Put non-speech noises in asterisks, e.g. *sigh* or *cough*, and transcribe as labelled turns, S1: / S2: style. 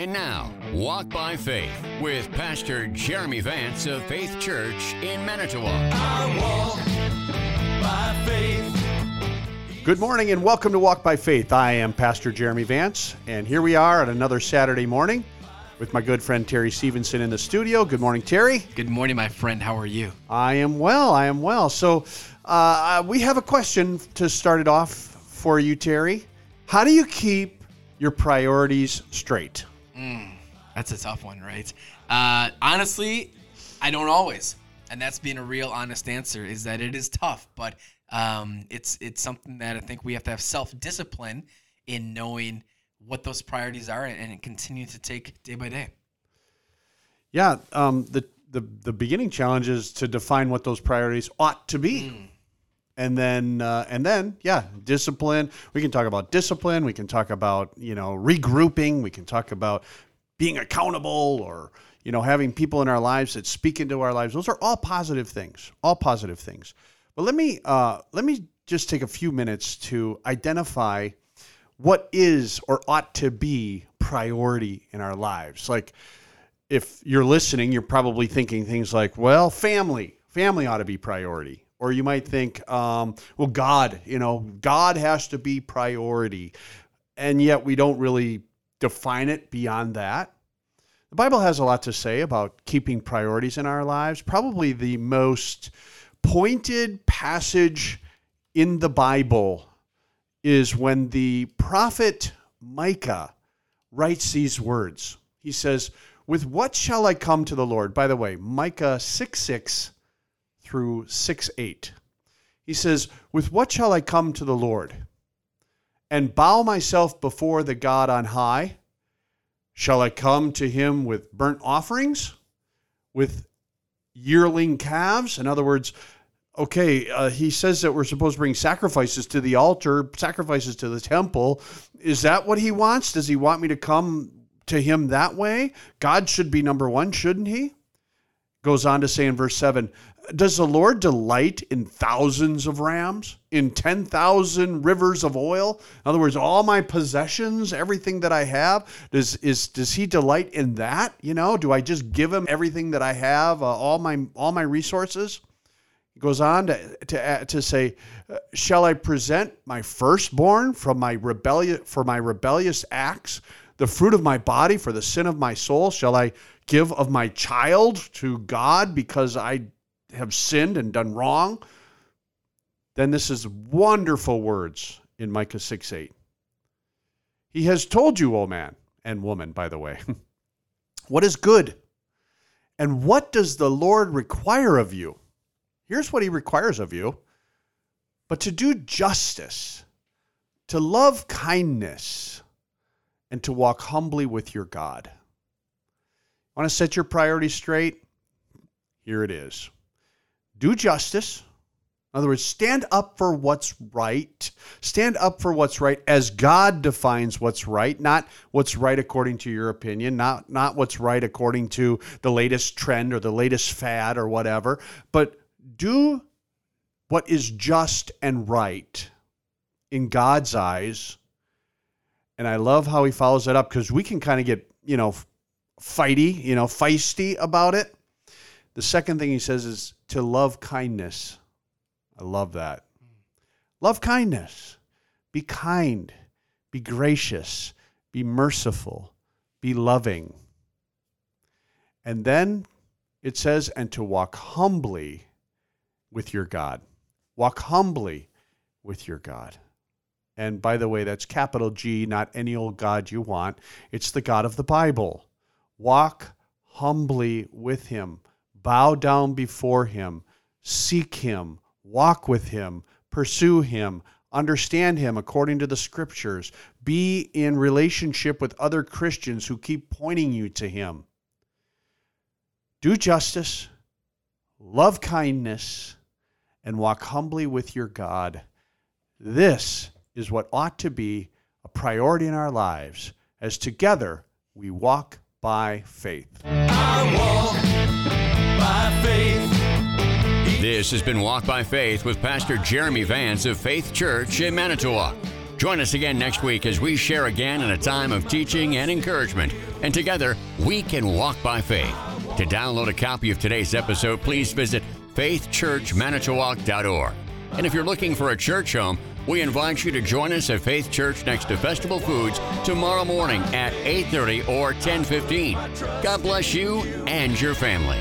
S1: And now, Walk by Faith with Pastor Jeremy Vance of Faith Church in Manitowoc.
S2: I walk by faith.
S3: Good morning and welcome to Walk by Faith. I am Pastor Jeremy Vance, and here we are on another Saturday morning with my good friend Terry Stevenson in the studio. Good morning, Terry.
S4: Good morning, my friend. How are you?
S3: I am well. I am well. So, uh, we have a question to start it off for you, Terry. How do you keep your priorities straight?
S4: That's a tough one, right? Uh, honestly, I don't always, and that's being a real honest answer. Is that it is tough, but um, it's it's something that I think we have to have self discipline in knowing what those priorities are and, and continue to take day by day.
S3: Yeah, um, the, the the beginning challenge is to define what those priorities ought to be, and then uh, and then yeah, discipline. We can talk about discipline. We can talk about you know regrouping. We can talk about being accountable or you know having people in our lives that speak into our lives. Those are all positive things. All positive things. But let me uh, let me just take a few minutes to identify what is or ought to be priority in our lives. Like if you're listening, you're probably thinking things like, well, family, family ought to be priority. Or you might think, um, well, God, you know, God has to be priority. And yet we don't really define it beyond that. The Bible has a lot to say about keeping priorities in our lives. Probably the most pointed passage in the Bible is when the prophet Micah writes these words. He says, With what shall I come to the Lord? By the way, Micah 6 6 through 6 8. He says, With what shall I come to the Lord? And bow myself before the God on high? Shall I come to him with burnt offerings? With yearling calves? In other words, okay, uh, he says that we're supposed to bring sacrifices to the altar, sacrifices to the temple. Is that what he wants? Does he want me to come to him that way? God should be number one, shouldn't he? Goes on to say in verse 7 Does the Lord delight in thousands of rams, in 10,000 rivers of oil? In other words, all my possessions, everything that I have, does, is, does he delight in that? You know, do I just give him everything that I have, uh, all, my, all my resources? He goes on to, to, to say, Shall I present my firstborn from my rebellious, for my rebellious acts, the fruit of my body for the sin of my soul? Shall I give of my child to God because I have sinned and done wrong? Then this is wonderful words in Micah 6 8. He has told you, O man and woman, by the way, *laughs* what is good and what does the Lord require of you? Here's what he requires of you but to do justice, to love kindness, and to walk humbly with your God. Want to set your priorities straight? Here it is. Do justice. In other words, stand up for what's right. Stand up for what's right as God defines what's right, not what's right according to your opinion, not, not what's right according to the latest trend or the latest fad or whatever, but do what is just and right in God's eyes. And I love how he follows that up because we can kind of get, you know, fighty, you know, feisty about it. The second thing he says is to love kindness. I love that. Love kindness. Be kind. Be gracious. Be merciful. Be loving. And then it says, and to walk humbly with your God. Walk humbly with your God. And by the way, that's capital G, not any old God you want. It's the God of the Bible. Walk humbly with Him, bow down before Him, seek Him, walk with Him, pursue Him, understand Him according to the Scriptures, be in relationship with other Christians who keep pointing you to Him. Do justice, love kindness, and walk humbly with your God. This is what ought to be a priority in our lives as together we walk by faith.
S2: By faith.
S1: This has been Walk by Faith with Pastor Jeremy Vance of Faith Church in Manitowoc. Join us again next week as we share again in a time of teaching and encouragement, and together we can walk by faith. To download a copy of today's episode, please visit faithchurchmanitowoc.org. And if you're looking for a church home, we invite you to join us at Faith Church next to Festival Foods tomorrow morning at 8:30 or 10:15. God bless you and your family.